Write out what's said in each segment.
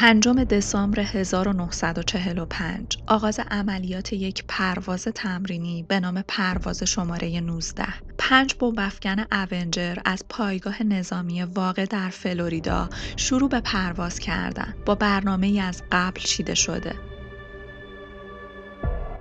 پنجم دسامبر 1945 آغاز عملیات یک پرواز تمرینی به نام پرواز شماره 19 پنج بمبافکن اونجر از پایگاه نظامی واقع در فلوریدا شروع به پرواز کردند. با برنامه از قبل چیده شده.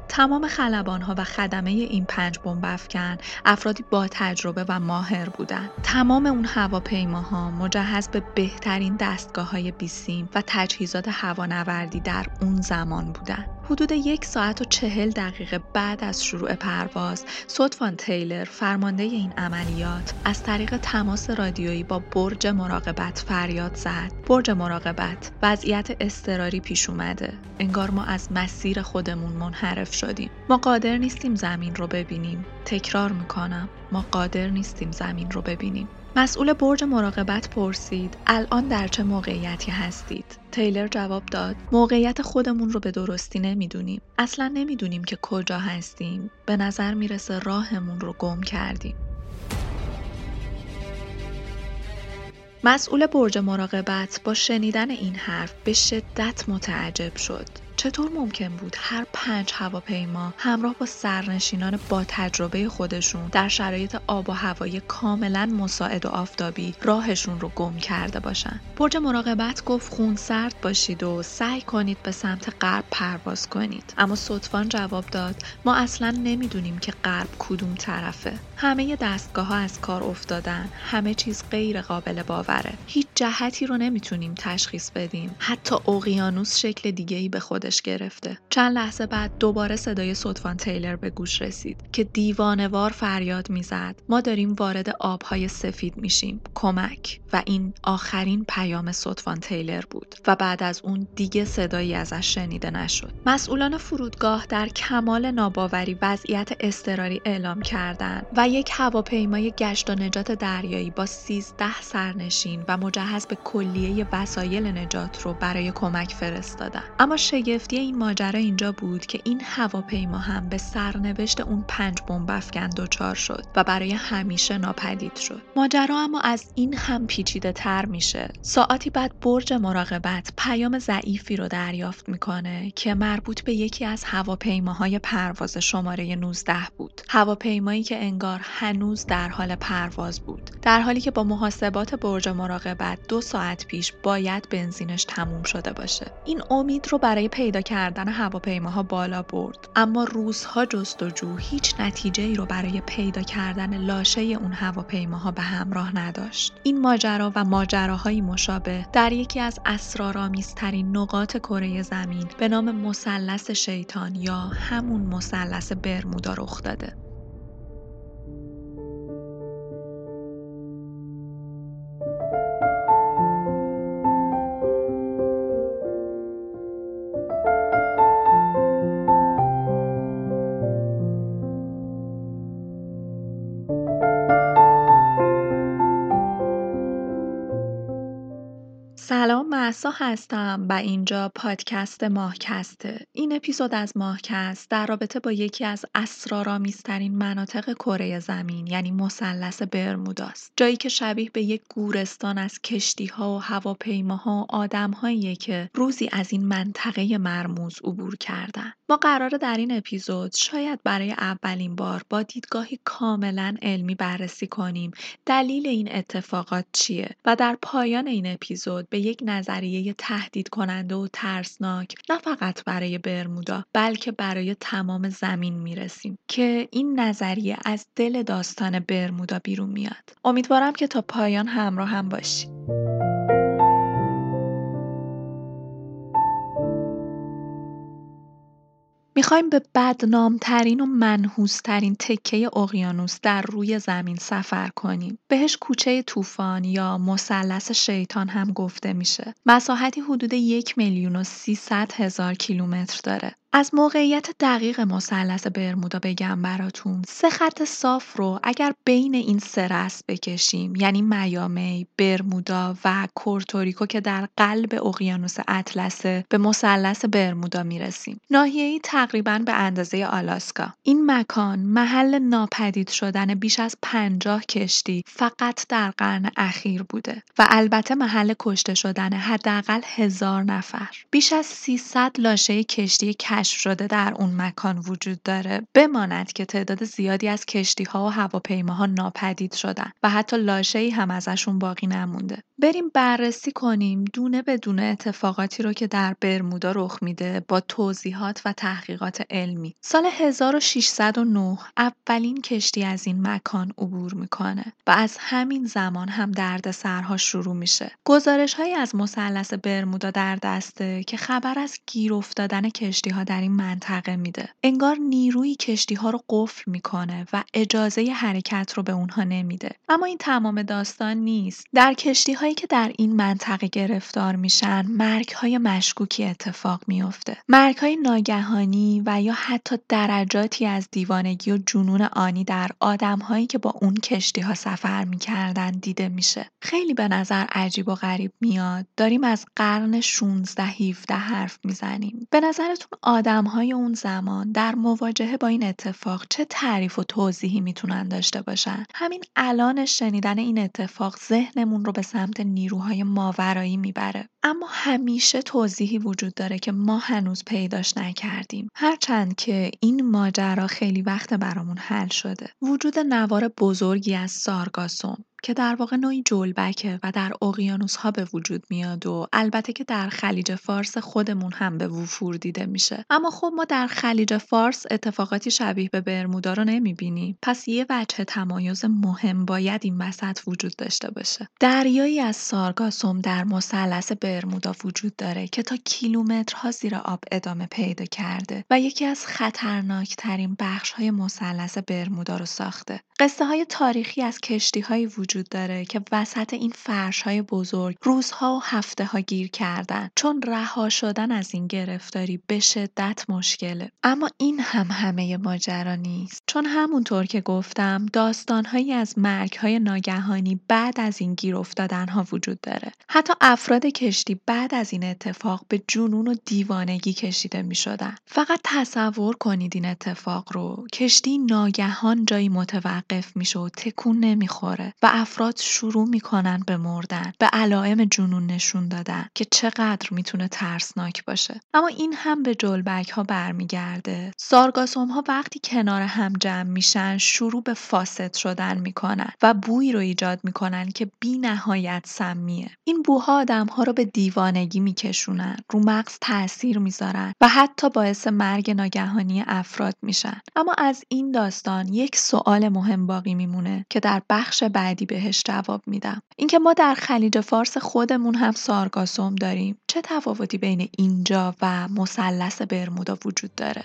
تمام خلبانها و خدمه این پنج بمب افکن افرادی با تجربه و ماهر بودند. تمام اون هواپیماها مجهز به بهترین دستگاه های بیسیم و تجهیزات هوانوردی در اون زمان بودند. حدود یک ساعت و چهل دقیقه بعد از شروع پرواز سوتفان تیلر فرمانده این عملیات از طریق تماس رادیویی با برج مراقبت فریاد زد. برج مراقبت وضعیت اضطراری پیش اومده. انگار ما از مسیر خودمون منحرف شدیم. ما قادر نیستیم زمین رو ببینیم. تکرار می‌کنم. ما قادر نیستیم زمین رو ببینیم مسئول برج مراقبت پرسید الان در چه موقعیتی هستید؟ تیلر جواب داد موقعیت خودمون رو به درستی نمی‌دونیم. اصلا نمی‌دونیم که کجا هستیم. به نظر می‌رسه راهمون رو گم کردیم. مسئول برج مراقبت با شنیدن این حرف به شدت متعجب شد. چطور ممکن بود هر پنج هواپیما همراه با سرنشینان با تجربه خودشون در شرایط آب و هوایی کاملا مساعد و آفتابی راهشون رو گم کرده باشن؟ برج مراقبت گفت خون سرد باشید و سعی کنید به سمت غرب پرواز کنید. اما صدفان جواب داد ما اصلا نمی‌دونیم که غرب کدوم طرفه. همه دستگاه ها از کار افتادن. همه چیز غیر قابل باوره. هیچ جهتی رو نمی‌تونیم تشخیص بدیم. حتی اقیانوس شکل دیگه ای به خودش گرفته. چند لحظه بعد دوباره صدای صدفان تیلر به گوش رسید که دیوانوار فریاد می‌زد. ما داریم وارد آبهای سفید میشیم. کمک. و این آخرین پیام صدفان تیلر بود. و بعد از اون دیگه صدایی ازش شنیده نشد. مسئولان فرودگاه در کمال ناباوری وضعیت اضطراری اعلام کردند و یک هواپیمای گشت و نجات دریایی با 13 سرنشین و مجهز به کلیه وسایل نجات رو برای کمک فرستادن. اما شگفتی این ماجرا اینجا بود که این هواپیما هم به سرنوشت اون پنج بمب افکن دچار شد و برای همیشه ناپدید شد. ماجرا اما از این هم پیچیده تر میشه. ساعتی بعد برج مراقبت پیام ضعیفی رو دریافت می‌کنه که مربوط به یکی از هواپیماهای پرواز شماره 19 بود. هواپیمایی که انگار هنوز در حال پرواز بود در حالی که با محاسبات برج مراقبت دو ساعت پیش باید بنزینش تموم شده باشه این امید رو برای پیدا کردن هواپیماها بالا برد. اما روزها جستجو هیچ نتیجه ای رو برای پیدا کردن لاشه اون هواپیماها به همراه نداشت. این ماجرا و ماجراهایی مشابه در یکی از اسرارآمیزترین نقاط کره زمین به نام مثلث شیطان یا همون مثلث برمودا رخ داده. هستم و اینجا پادکست ماهکسته. این اپیزود از ماهکست در رابطه با یکی از اسرارآمیزترین مناطق کره زمین یعنی مثلث برموداست. جایی که شبیه به یک گورستان از کشتی ها و هواپیماها و آدمهایی که روزی از این منطقه مرموز عبور کردن. ما قراره در این اپیزود شاید برای اولین بار با دیدگاهی کاملا علمی بررسی کنیم دلیل این اتفاقات چیه و در پایان این اپیزود به یک نظریه تهدید کننده و ترسناک نه فقط برای برمودا بلکه برای تمام زمین می‌رسیم که این نظریه از دل داستان برمودا بیرون میاد. امیدوارم که تا پایان همراه هم باشید می‌خوایم به بدنامترین و منحوسترین تکه اقیانوس در روی زمین سفر کنیم. بهش کوچه طوفان یا مثلث شیطان هم گفته میشه. مساحتی حدود یک میلیون و هزار کیلومتر داره. از موقعیت دقیق مثلث برمودا بگم براتون سه خط صاف رو اگر بین این سه رست بکشیم یعنی میامی، برمودا و کورتوریکو که در قلب اقیانوس اطلسه به مثلث برمودا می‌رسیم. ناحیه‌ای تقریبا به اندازه آلاسکا. این مکان محل ناپدید شدن بیش از پنجاه کشتی فقط در قرن اخیر بوده و البته محل کشته شدن حداقل هزار نفر. بیش از 300 لاشه کشتی کشف شده در اون مکان وجود داره. بماند که تعداد زیادی از کشتی ها و هواپیماها ناپدید شدن و حتی لاشه ای هم ازشون باقی نمونده. بریم بررسی کنیم دونه به دونه اتفاقاتی رو که در برمودا رخ میده با توضیحات و تحقیقات علمی. سال 1609 اولین کشتی از این مکان عبور می‌کنه و از همین زمان هم درد سرها شروع میشه. گزارش هایی از مثلث برمودا در دسته که خبر از گیر افتادن کشتی ها در این منطقه میده. انگار نیروی کشتی ها رو قفل می‌کنه و اجازه حرکت رو به اونها نمیده. اما این تمام داستان نیست. در کشتی هایی که در این منطقه گرفتار میشن مرگ های مشکوکی اتفاق میفته مرگ های ناگهانی و یا حتی درجاتی از دیوانگی و جنون آنی در آدم هایی که با اون کشتی ها سفر می‌کردن دیده میشه. خیلی به نظر عجیب و غریب میاد. داریم از قرن 16 17 حرف می‌زنیم. به نظرتون آدم های اون زمان در مواجهه با این اتفاق چه تعریف و توضیحی می‌تونن داشته باشن؟ همین الان شنیدن این اتفاق ذهنمون رو به سمت نیروهای ماورایی می‌بره. اما همیشه توضیحی وجود داره که ما هنوز پیداش نکردیم. هرچند که این ماجرا خیلی وقت برامون حل شده. وجود نوار بزرگی از سارگاسوم که در واقع نوعی جلبکه و در ها به وجود میاد و البته که در خلیج فارس خودمون هم به وفور دیده میشه. اما خب ما در خلیج فارس اتفاقاتی شبیه به برمودا رو نمی‌بینیم. پس یه وجه تمایز مهم باید این وسط وجود داشته باشه. دریایی از سارگاسوم در مثلث برمودا وجود داره که تا کیلومترها زیر آب ادامه پیدا کرده و یکی از خطرناکترین بخش های مثلث برمودا رو ساخته. قصه های تاریخی از کشتی های وجود داره که وسط این فرش های بزرگ روزها و هفته ها گیر کردن. چون رها شدن از این گرفتاری به شدت مشکله. اما این هم همه ماجرا نیست. چون همونطور که گفتم داستانهایی از مرگ های ناگهانی بعد از این گیر افتادن ها وجود داره. حتی افراد کشتی بعد از این اتفاق به جنون و دیوانگی کشیده می شدن. فقط تصور کنید این اتفاق رو. کشتی ناگهان جایی متوقف میشه و تکون نمی‌خوره و افراد شروع می‌کنن به مردن به علائم جنون نشون دادن که چقدر می‌تونه ترسناک باشه. اما این هم به جلبک ها برمیگرده. سارگاسوم ها وقتی کنار هم جمع میشن شروع به فاسد شدن می‌کنن و بوی رو ایجاد می‌کنن که بی نهایت سمیه. این بوها آدم ها رو به دیوانگی میکشونن رو مغز تاثیر می‌ذارن و حتی باعث مرگ ناگهانی افراد میشن. اما از این داستان یک سوال مهم باقی میمونه که در بخش بعدی بهش جواب میدم. اینکه ما در خلیج فارس خودمون هم سارگاسوم داریم چه تفاوتی بین اینجا و مثلث برمودا وجود داره؟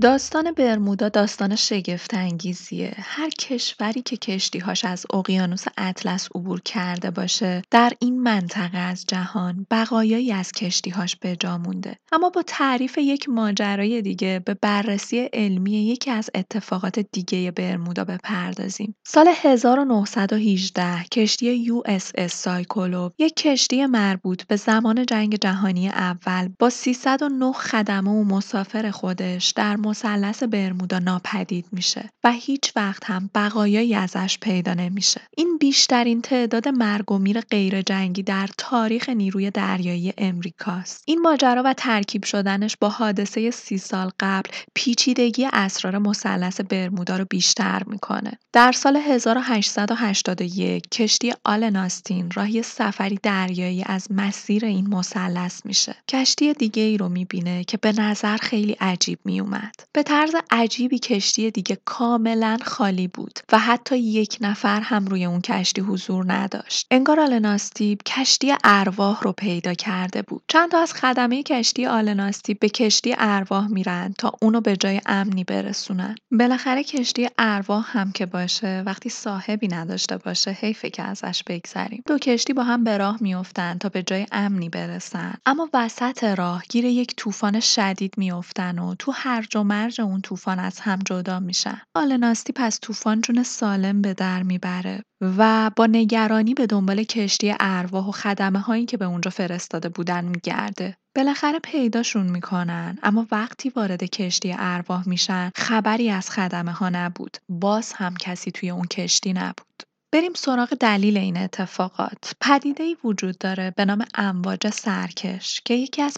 داستان برمودا داستان شگفت انگیزیه. هر کشوری که کشتیهاش از اقیانوس اطلس عبور کرده باشه در این منطقه از جهان بقایایی از کشتیهاش به جا مونده. اما با تعریف یک ماجرای دیگه به بررسی علمی یکی از اتفاقات دیگه برمودا بپردازیم. سال 1918 کشتی USS Cyclops یک کشتی مربوط به زمان جنگ جهانی اول با 309 خدمه و مسافر خودش در مثلث برمودا ناپدید میشه و هیچ وقت هم بقایایی ازش پیدا نمیشه. این بیشترین تعداد مرگ و میر غیر جنگی در تاریخ نیروی دریایی امریکاست. این ماجرا و ترکیب شدنش با حادثه سی سال قبل پیچیدگی اسرار مثلث برمودا رو بیشتر می‌کنه. در سال 1881 کشتی آلناستین راهی سفری دریایی از مسیر این مثلث میشه. کشتی دیگه ای رو می‌بینه که به نظر خیلی عجیب میومد به طرز عجیبی کشتی دیگه کاملا خالی بود و حتی یک نفر هم روی اون کشتی حضور نداشت. انگار آلناستیب کشتی ارواح رو پیدا کرده بود. چند تا از خدمه کشتی آلناستیب به کشتی ارواح میرن تا اونو به جای امنی برسونن. بالاخره کشتی ارواح هم که باشه وقتی صاحبی نداشته باشه حیفه که ازش بگذریم. دو کشتی با هم به راه میافتند تا به جای امنی برسن. اما وسط راه گیر یک طوفان شدید میافتن و تو هرج و مرج اون طوفان از هم جدا میشن. آلناستی پس طوفان جون سالم به در می‌بره و با نگرانی به دنبال کشتی ارواح و خدمه هایی که به اونجا فرستاده بودن میگرده. بالاخره پیداشون می‌کنن اما وقتی وارد کشتی ارواح میشن خبری از خدمه ها نبود. باز هم کسی توی اون کشتی نبود. بریم سراغ دلیل این اتفاقات. ای وجود داره به نام امواج سرکش که یکی از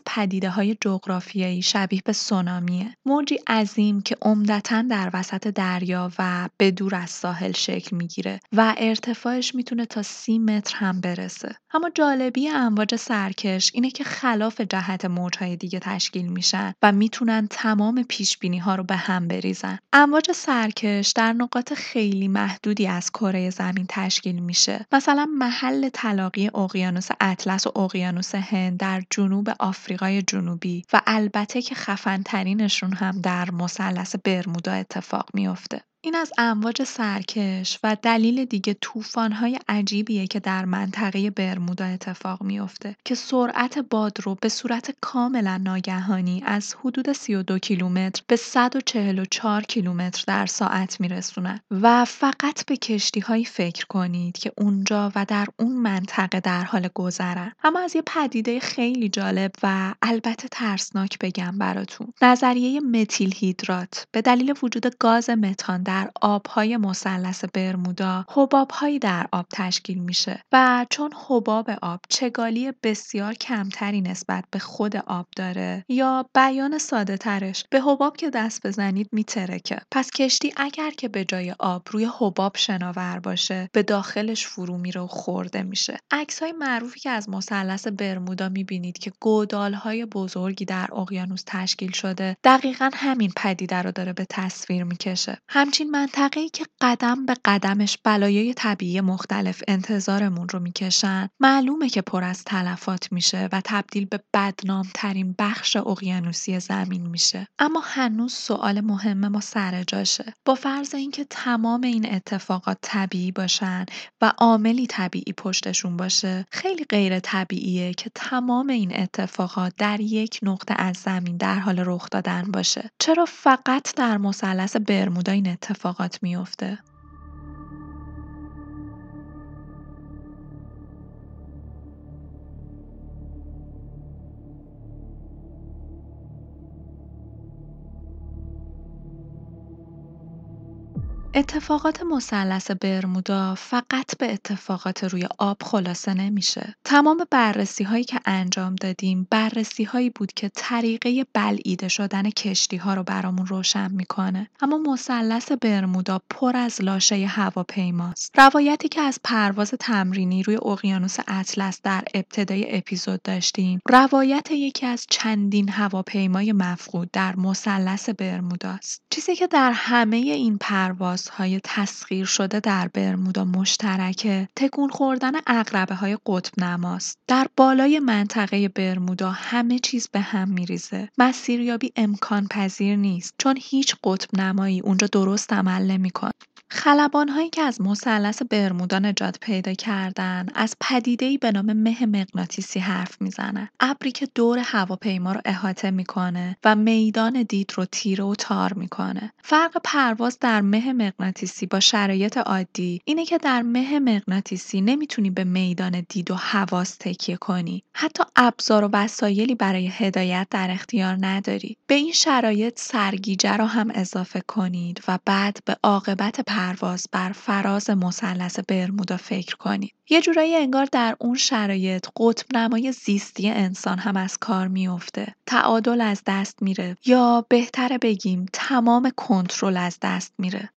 های جغرافیایی شبیه به سونامیه. موجی عظیم که عمدتا در وسط دریا و به دور از ساحل شکل می‌گیره و ارتفاعش می‌تونه تا سی متر هم برسه. اما جالبی امواج سرکش اینه که خلاف جهت موجهای دیگه تشکیل میشن و می‌تونن تمام پیش ها رو به هم بریزن. امواج سرکش در نقاط خیلی محدودی از کره زمین تشکیل میشه. مثلا محل تلاقی اقیانوس اطلس و اقیانوس هند در جنوب آفریقای جنوبی و البته که خفن ترینشون هم در مثلث برمودا اتفاق میافته. این از امواج سرکش و دلیل دیگه طوفان‌های عجیبیه که در منطقه برمودا اتفاق میفته که سرعت باد رو به صورت کاملا ناگهانی از حدود 32 کیلومتر به 144 کیلومتر در ساعت میرسونه. و فقط به کشتی فکر کنید که اونجا و در اون منطقه در حال گذرن. اما از یه پدیده خیلی جالب و البته ترسناک بگم براتون. نظریه متیل هیدرات به دلیل وجود گاز متان در آبهای مثلث برمودا حبابهایی در آب تشکیل میشه و چون حباب آب چگالی بسیار کمتری نسبت به خود آب داره یا بیان ساده ترش به حباب که دست بزنید میترکه. پس کشتی اگر که به جای آب روی حباب شناور باشه به داخلش فرو میره و خورده میشه. عکس های معروفی که از مثلث برمودا می‌بینید که گودال های بزرگی در اقیانوس تشکیل شده دقیقا همین پدیده رو داره به تصویر می‌کشه. همچنین همچین ای که قدم به قدمش بلایای طبیعی مختلف انتظارمون رو می‌کشن معلومه که پر از تلفات میشه و تبدیل به بدنامترین بخش اقیانوسی زمین میشه. اما هنوز سوال مهم ما سر جاشه. با فرض اینکه تمام این اتفاقات طبیعی باشن و عاملی طبیعی پشتشون باشه خیلی غیر طبیعیه که تمام این اتفاقات در یک نقطه از زمین در حال رخ دادن باشه. چرا فقط در مثلث برمودا این اتفاقات میفته اتفاقات مثلث برمودا فقط به اتفاقات روی آب خلاصه نمیشه. تمام بررسی هایی که انجام دادیم بررسی هایی بود که طریقه بلعیده شدن کشتی ها رو برامون روشن می‌کنه. اما مثلث برمودا پر از لاشه هواپیماست. روایتی که از پرواز تمرینی روی اقیانوس اطلس در ابتدای اپیزود داشتیم، روایت یکی از چندین هواپیمای مفقود در مثلث برموداست. چیزی که در همه این پرواز های تسخیر شده در برمودا مشترکه تکون خوردن اقربه های قطب نماست. در بالای منطقه برمودا همه چیز به هم میریزه. مسیریابی امکان پذیر نیست چون هیچ قطب نمایی اونجا درست عمل نمی‌کنه. هایی که از مثلث برمودا نجات پیدا کردن از پدیده‌ای به نام مه مغناطیسی حرف می‌زنن. ابری که دور هواپیما رو احاطه می‌کنه و میدان دید رو تیره و تار می‌کنه. فرق پرواز در مه مغناطیسی با شرایط عادی اینه که در مه مغناطیسی نمی‌تونی به میدان دید و حواس تکیه کنی. حتی ابزار و وسایلی برای هدایت در اختیار نداری. به این شرایط سرگیجه رو هم اضافه کنید و بعد به عاقبت پرواز بر فراز مثلث برمودا فکر کنید. یه جورایی انگار در اون شرایط قطب نمای زیستی انسان هم از کار میفته. تعادل از دست میره یا بهتره بگیم تمام کنترل از دست میره.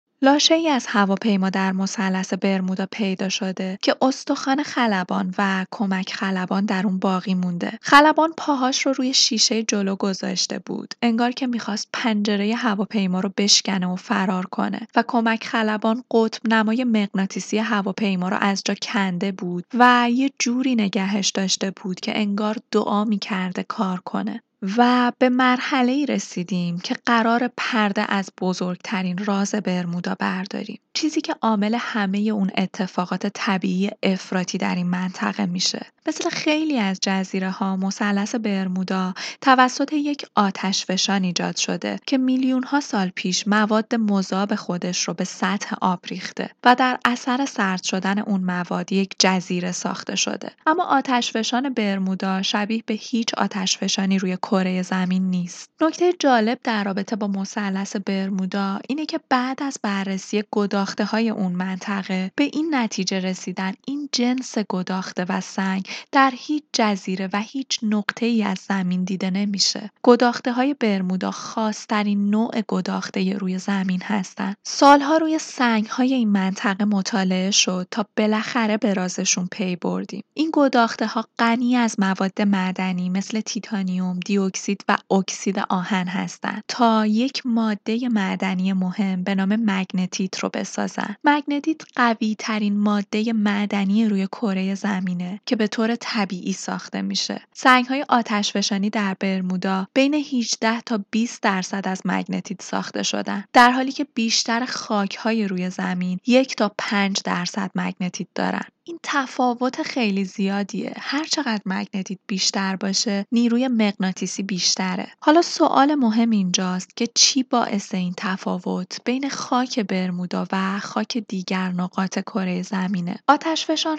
ای از هواپیما در مثلث برمودا پیدا شده که استخوان خلبان و کمک خلبان در اون باقی مونده. خلبان پاهاش رو روی شیشه جلو گذاشته بود. انگار که می‌خواست پنجره هواپیما رو بشکنه و فرار کنه و کمک خلبان قطب نمای مغناطیسی هواپیما رو از جا کنده بود و یه جوری نگهش داشته بود که انگار دعا می‌کرده کار کنه. و به ای رسیدیم که قرار پرده از بزرگترین راز برمودا برداریم. چیزی که عامل همه اون اتفاقات طبیعی افراطی در این منطقه میشه. مثل خیلی از جزیره ها مثلث برمودا توسط یک آتشفشان ایجاد شده که میلیون ها سال پیش مواد مذاب خودش رو به سطح آب ریخته و در اثر سرد شدن اون مواد یک جزیره ساخته شده. اما آتشفشان برمودا شبیه به هیچ آتشفشانی روی کره زمین نیست. نکته جالب در رابطه با مثلث برمودا اینه که بعد از بررسی گداخته های اون منطقه به این نتیجه رسیدن این جنس گداخته و سنگ در هیچ جزیره و هیچ نقطه ای از زمین دیده نمیشه. گداخته های برمودا خاصترین نوع گداخته روی زمین هستند. سالها روی سنگ های این منطقه مطالعه شد تا بالاخره به رازشون پی بردیم. این گداخته ها غنی از مواد معدنی مثل تیتانیوم، دیوکسید و اکسید آهن هستند تا یک ماده معدنی مهم به نام مگنتیت رو بسازن. مگنتیت قوی ترین ماده معدنی روی کره زمینه که به طور طبیعی ساخته میشه. سنگ های آتشفشانی در برمودا بین 18 تا 20 درصد از مگنتیت ساخته شدن در حالی که بیشتر خاک های روی زمین یک تا 5 درصد مگنتیت دارن. این تفاوت خیلی زیادیه. هر چقدر مگنتیت بیشتر باشه، نیروی مغناطیسی بیشتره. حالا سوال مهم اینجاست که چی باعث این تفاوت بین خاک برمودا و خاک دیگر نقاط کره زمینه؟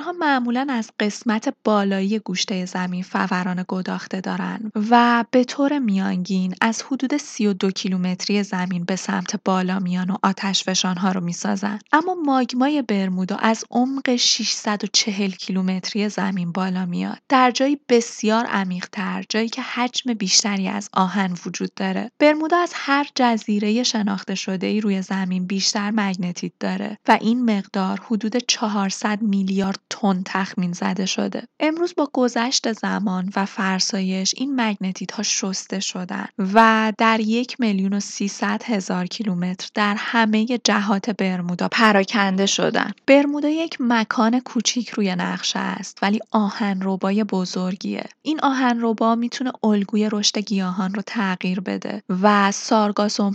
ها معمولا از قسمت بالایی گوشته زمین فوران گداخته دارن و به طور میانگین از حدود 32 کیلومتری زمین به سمت بالا میان و ها رو می‌سازن. اما ماگمای برمودا از عمق 600 140 کیلومتری زمین بالا میاد. در جایی بسیار عمیقتر جایی که حجم بیشتری از آهن وجود داره. برمودا از هر جزیره شناخته شده ای روی زمین بیشتر مگنتیت داره و این مقدار حدود 400 میلیارد تن تخمین زده شده. امروز با گذشت زمان و فرسایش این مگنتیت ها شسته شدن و در یک میلیون و سیصد هزار کیلومتر در همه جهات برمودا پراکنده شدن. برمودا یک مکان کوچیک روی نقشه است ولی آهنربای بزرگیه. این آهنربا می‌تونه الگوی رشد گیاهان رو تغییر بده و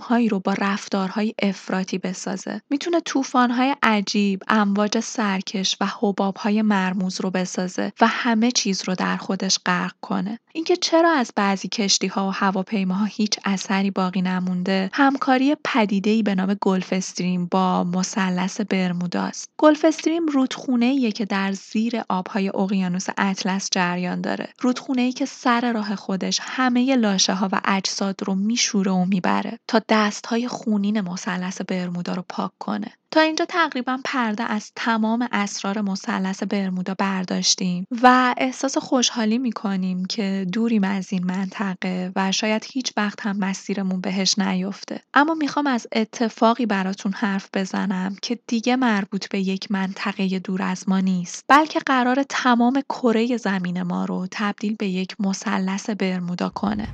هایی رو با رفتارهای افراطی بسازه. می‌تونه طوفانهای عجیب امواج سرکش و حبابهای مرموز رو بسازه و همه چیز رو در خودش غرق کنه. اینکه چرا از بعضی کشتی ها و هواپیماها هیچ اثری باقی نمونده همکاری پدیده‌ای به نام گلف استریم با مثلث برموداست گلف استریم رودخونه که در زیر آبهای اقیانوس اطلس جریان داره. رودخونه ای که سر راه خودش همه لاشه ها و اجساد رو میشوره و می‌بره تا دست های خونین مثلث برمودا رو پاک کنه. تا اینجا تقریبا پرده از تمام اسرار مثلث برمودا برداشتیم و احساس خوشحالی می‌کنیم که دوریم از این منطقه و شاید هیچ وقت هم مسیرمون بهش نیفته. اما می‌خوام از اتفاقی براتون حرف بزنم که دیگه مربوط به یک منطقه دور از ما نیست بلکه قرار تمام کره زمین ما رو تبدیل به یک مثلث برمودا کنه.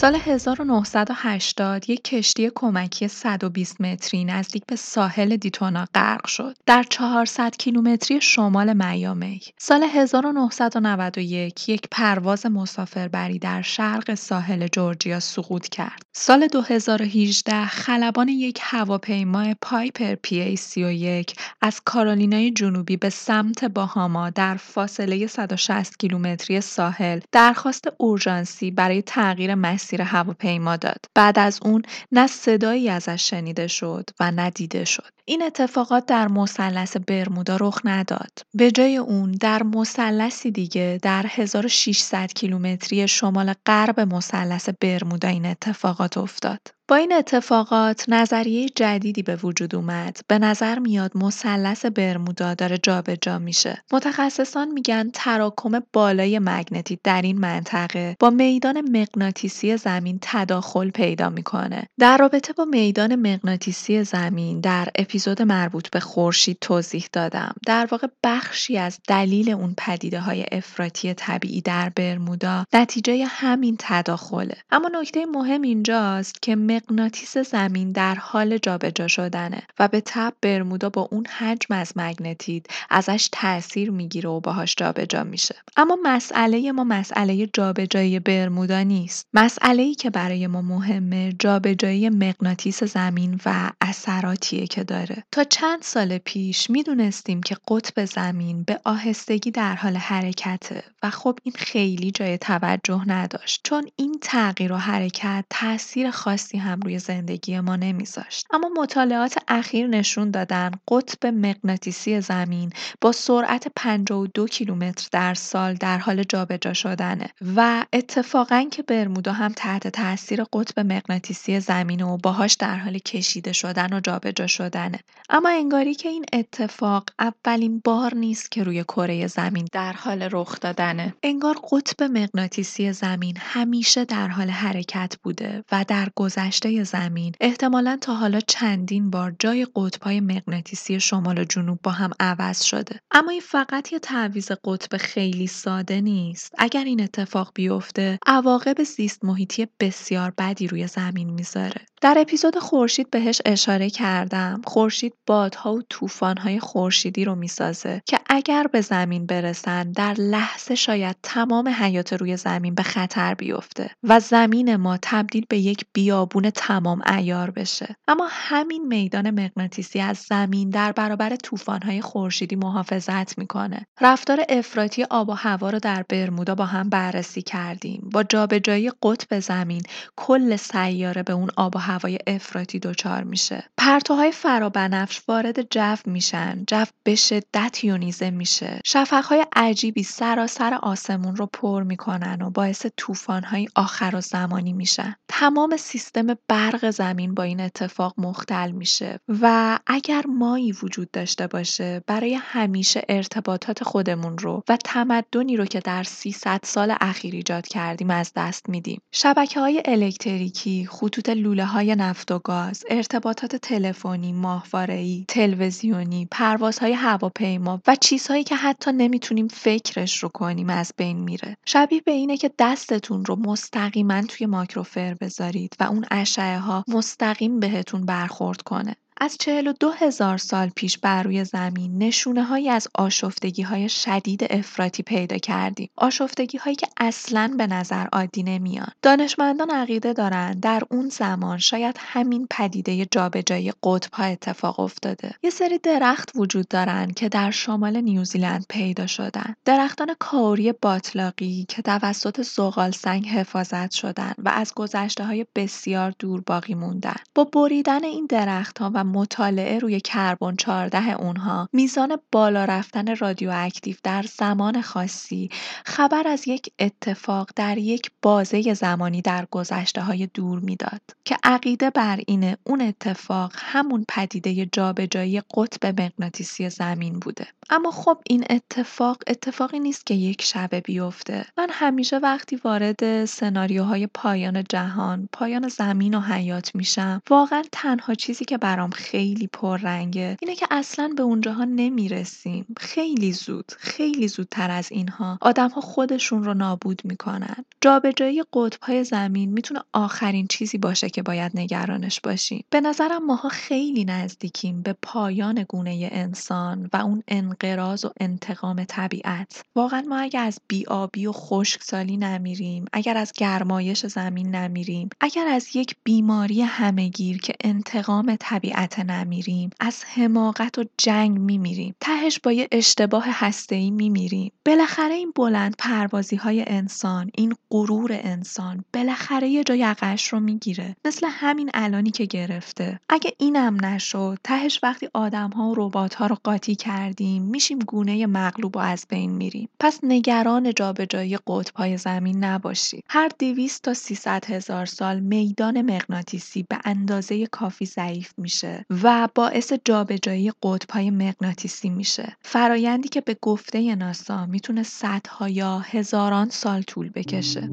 سال 1980 یک کشتی کمکی 120 متری نزدیک به ساحل دیتونا غرق شد. در 400 کیلومتری شمال میامی. سال 1991 یک پرواز مسافربری در شرق ساحل جورجیا سقوط کرد. سال 2018 خلبان یک هواپیما پایپر پی ای 31 از کارولینای جنوبی به سمت باهاما در فاصله 160 کیلومتری ساحل درخواست اورژانسی برای تغییر مسیر مسیر هواپیما داد. بعد از اون نه صدایی ازش شنیده شد و نه دیده شد. این اتفاقات در مثلث برمودا رخ نداد. به جای اون در مثلثی دیگه در 1600 کیلومتری شمال غرب مثلث برمودا این اتفاقات افتاد. با این اتفاقات نظریه جدیدی به وجود اومد. به نظر میاد مثلث برمودا داره جابجا میشه. متخصصان میگن تراکم بالای مگنتیت در این منطقه با میدان مغناطیسی زمین تداخل پیدا می‌کنه. در رابطه با میدان مغناطیسی زمین در اپیزود مربوط به خورشید توضیح دادم. در واقع بخشی از دلیل اون پدیده های افراطی طبیعی در برمودا نتیجه همین تداخله. اما نکته مهم اینجاست که مغناطیس زمین در حال جابجا شدنه و به تب برمودا با اون حجم از مگنتیت ازش تاثیر می‌گیره و باهاش جابجا میشه. اما مسئله ما مسئله جابجایی برمودا نیست. مسئله ای که برای ما مهمه جابجایی مغناطیس زمین و اثراتیه که داره. تا چند سال پیش می‌دونستیم که قطب زمین به آهستگی در حال حرکته و خب این خیلی جای توجه نداشت چون این تغییر و حرکت تاثیر خاصی هم روی زندگی ما نمیذاشت. اما مطالعات اخیر نشون دادن قطب مغناطیسی زمین با سرعت 52 کیلومتر در سال در حال جابجا شدنه و اتفاقا که برمودا هم تحت تاثیر قطب مغناطیسی زمین و باهاش در حال کشیده شدن و جابجا شدنه. اما انگاری که این اتفاق اولین بار نیست که روی کره زمین در حال رخ دادنه. انگار قطب مغناطیسی زمین همیشه در حال حرکت بوده و در گذشته زمین. احتمالا تا حالا چندین بار جای قطبهای مغناطیسی شمال و جنوب با هم عوض شده. اما این فقط یه تعویض قطب خیلی ساده نیست. اگر این اتفاق بیفته عواقب زیست محیطی بسیار بدی روی زمین می‌ذاره. در اپیزود خورشید بهش اشاره کردم. خورشید بادها و طوفانهای خورشیدی رو می‌سازه که اگر به زمین برسن در لحظه شاید تمام حیات روی زمین به خطر بیفته و زمین ما تبدیل به یک بیابون تمام ایار بشه. اما همین میدان مغناطیسی از زمین در برابر طوفان‌های خورشیدی محافظت می‌کنه. رفتار افراطی آب و هوا رو در برمودا با هم بررسی کردیم. با جابجایی قطب زمین کل سیاره به اون آب و هوای افراطی دچار میشه. پرتوهای فرابنفش وارد جو میشن. جو به شدت یونیزه میشه. شفقهای عجیبی سراسر آسمون رو پر می‌کنن و باعث طوفان‌های آخر و زمانی میشن. تمام سیستم برق زمین با این اتفاق مختل میشه و اگر مایی وجود داشته باشه برای همیشه ارتباطات خودمون رو و تمدنی رو که در 300 سال اخیر ایجاد کردیم از دست میدیم. شبکه های الکتریکی خطوط لوله های نفت و گاز ارتباطات تلفنی ماهواره‌ای تلویزیونی پروازهای هواپیما و چیزهایی که حتی نمی‌تونیم فکرش رو کنیم از بین میره. شبیه به اینه که دستتون رو مستقیما توی ماکروفر بذارید و اون اشعه ها مستقیم بهتون برخورد کنه. از دو هزار سال پیش بر روی زمین نشونه هایی از آشفتگی های شدید افراطی پیدا کردیم. آشفتگی هایی که اصلا به نظر عادی نمیان. دانشمندان عقیده دارند در اون زمان شاید همین پدیده جابجایی قطب ها اتفاق افتاده. یه سری درخت وجود دارن که در شمال نیوزیلند پیدا شدن. درختان کاوری باطلاقی که توسط زغال سنگ حفاظت شدن و از گذشته های بسیار دور باقی موندن. با بریدن این درختها و مطالعه روی کربن 14 اونها میزان بالا رفتن رادیواکتیو در زمان خاصی خبر از یک اتفاق در یک بازه زمانی در گذشته های دور می‌داد که عقیده بر اینه اون اتفاق همون پدیده جابجایی قطب مغناطیسی زمین بوده. اما خب این اتفاق اتفاقی نیست که یک شبه بیفته. من همیشه وقتی وارد سناریوهای پایان جهان پایان زمین و حیات میشم واقعا تنها چیزی که برام خیلی پررنگه. اینه که اصلا به اونجاها نمی‌رسیم. خیلی زود خیلی زودتر از اینها. آدمها خودشون رو نابود می‌کنن. جابجایی قطبهای زمین می‌تونه آخرین چیزی باشه که باید نگرانش باشیم. به نظرم ماها خیلی نزدیکیم به پایان گونه انسان و اون انقراض و انتقام طبیعت. واقعا ما اگر از بیابی و خشکسالی نمیریم اگر از گرمایش زمین نمیریم اگر از یک بیماری همهگیر که انتقام طبیعت طبیعت نمیریم از حماقت و جنگ میمیریم تهش با یه اشتباه هسته‌ای میمیریم. بالاخره این بلند پروازی های انسان این غرور انسان بالاخره یه جا یقش رو می‌گیره مثل همین الانی که گرفته. اگه اینم نشد تهش وقتی آدم ها و ربات ها رو قاطی کردیم میشیم گونه مغلوب و از بین میریم. پس نگران جابجایی قطب‌های زمین نباشید هر 200 تا 300 هزار سال میدان مغناطیسی به اندازه کافی ضعیف میشه. و باعث جابجایی قطب‌های مغناطیسی میشه. فرایندی که به گفته ناسا می‌تونه صدها یا هزاران سال طول بکشه.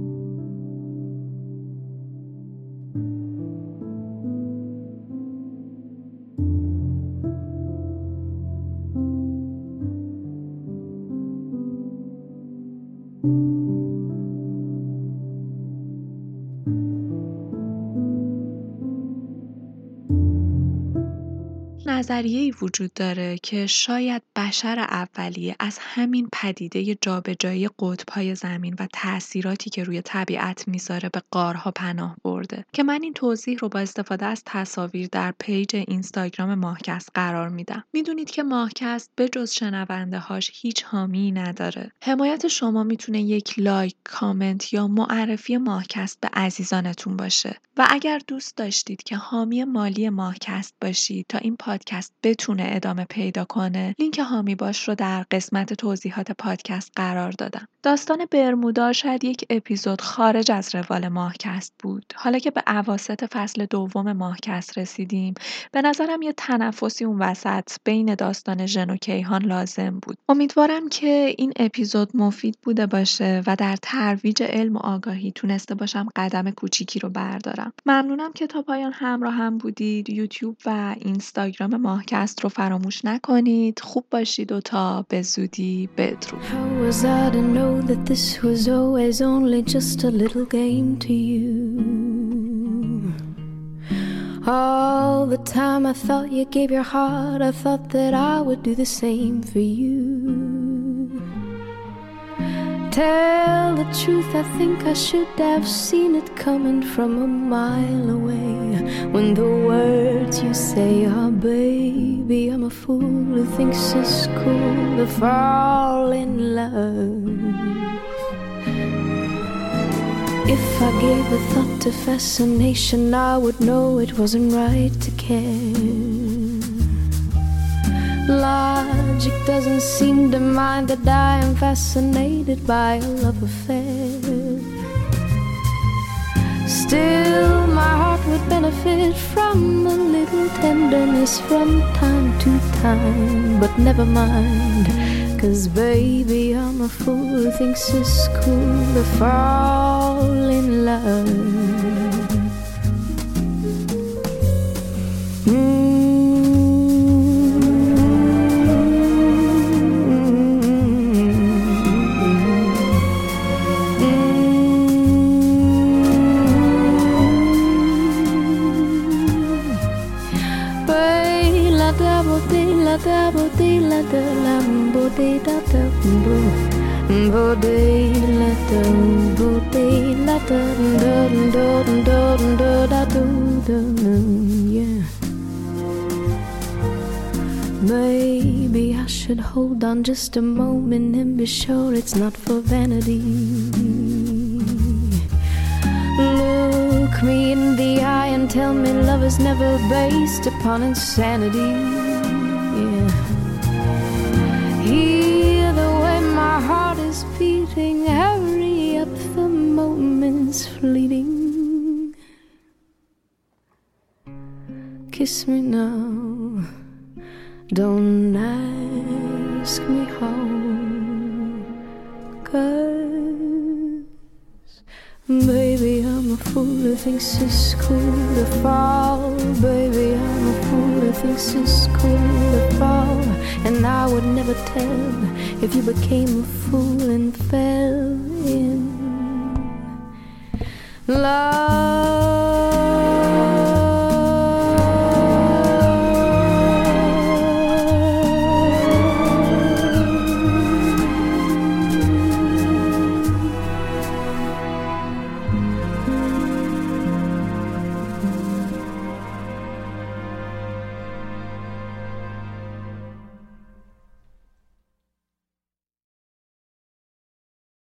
نظریه‌ای وجود داره که شاید بشر اولیه از همین پدیده جابجایی قطب‌های زمین و تأثیراتی که روی طبیعت می‌ذاره به غارها پناه برده. که من این توضیح رو با استفاده از تصاویر در پیج اینستاگرام ماهکست قرار میدم. می‌دونید که ماهکست به جز شنونده هاش هیچ حامی نداره. حمایت شما می‌تونه یک لایک کامنت یا معرفی ماهکست به عزیزانتون باشه. و اگر دوست داشتید که حامی مالی ماهکست باشید تا این پادکست بتونه ادامه پیدا کنه لینک هامی باش رو در قسمت توضیحات پادکست قرار دادم. داستان برمودا شاید یک اپیزود خارج از روال ماهکست بود. حالا که به عواست فصل دوم ماهکست رسیدیم به نظرم یه تنفسی اون وسط بین داستان ژن و کیهان لازم بود. امیدوارم که این اپیزود مفید بوده باشه و در ترویج علم و آگاهی تونسته باشم قدم کوچیکی رو بردارم. ممنونم که تا پایان همراه هم بودید. یوتیوب و اینستاگرام ماهکست رو فراموش نکنید خوب باشید و تا به زودی بدرود? All. Tell the truth, I think I should have seen it coming from a mile away. When the words you say are, baby, I'm a fool who thinks it's cool to fall in love. If I gave a thought to fascination, I would know it wasn't right to care. Logic doesn't seem to mind that I am fascinated by a love affair. Still, my heart would benefit from a little tenderness from time to time. But never mind, cause baby, I'm a fool who thinks it's cool to fall in love. On just a moment and be sure it's not for vanity. Look me in the eye and tell me love is never based upon insanity. Yeah. Hear the way my heart is beating, hurry up, the moment's fleeting. Kiss me now, don't ask me how. Cause, baby, I'm a fool who thinks it's cool to fall. Baby, I'm a fool who thinks it's cool to fall. And I would never tell if you became a fool and fell in love.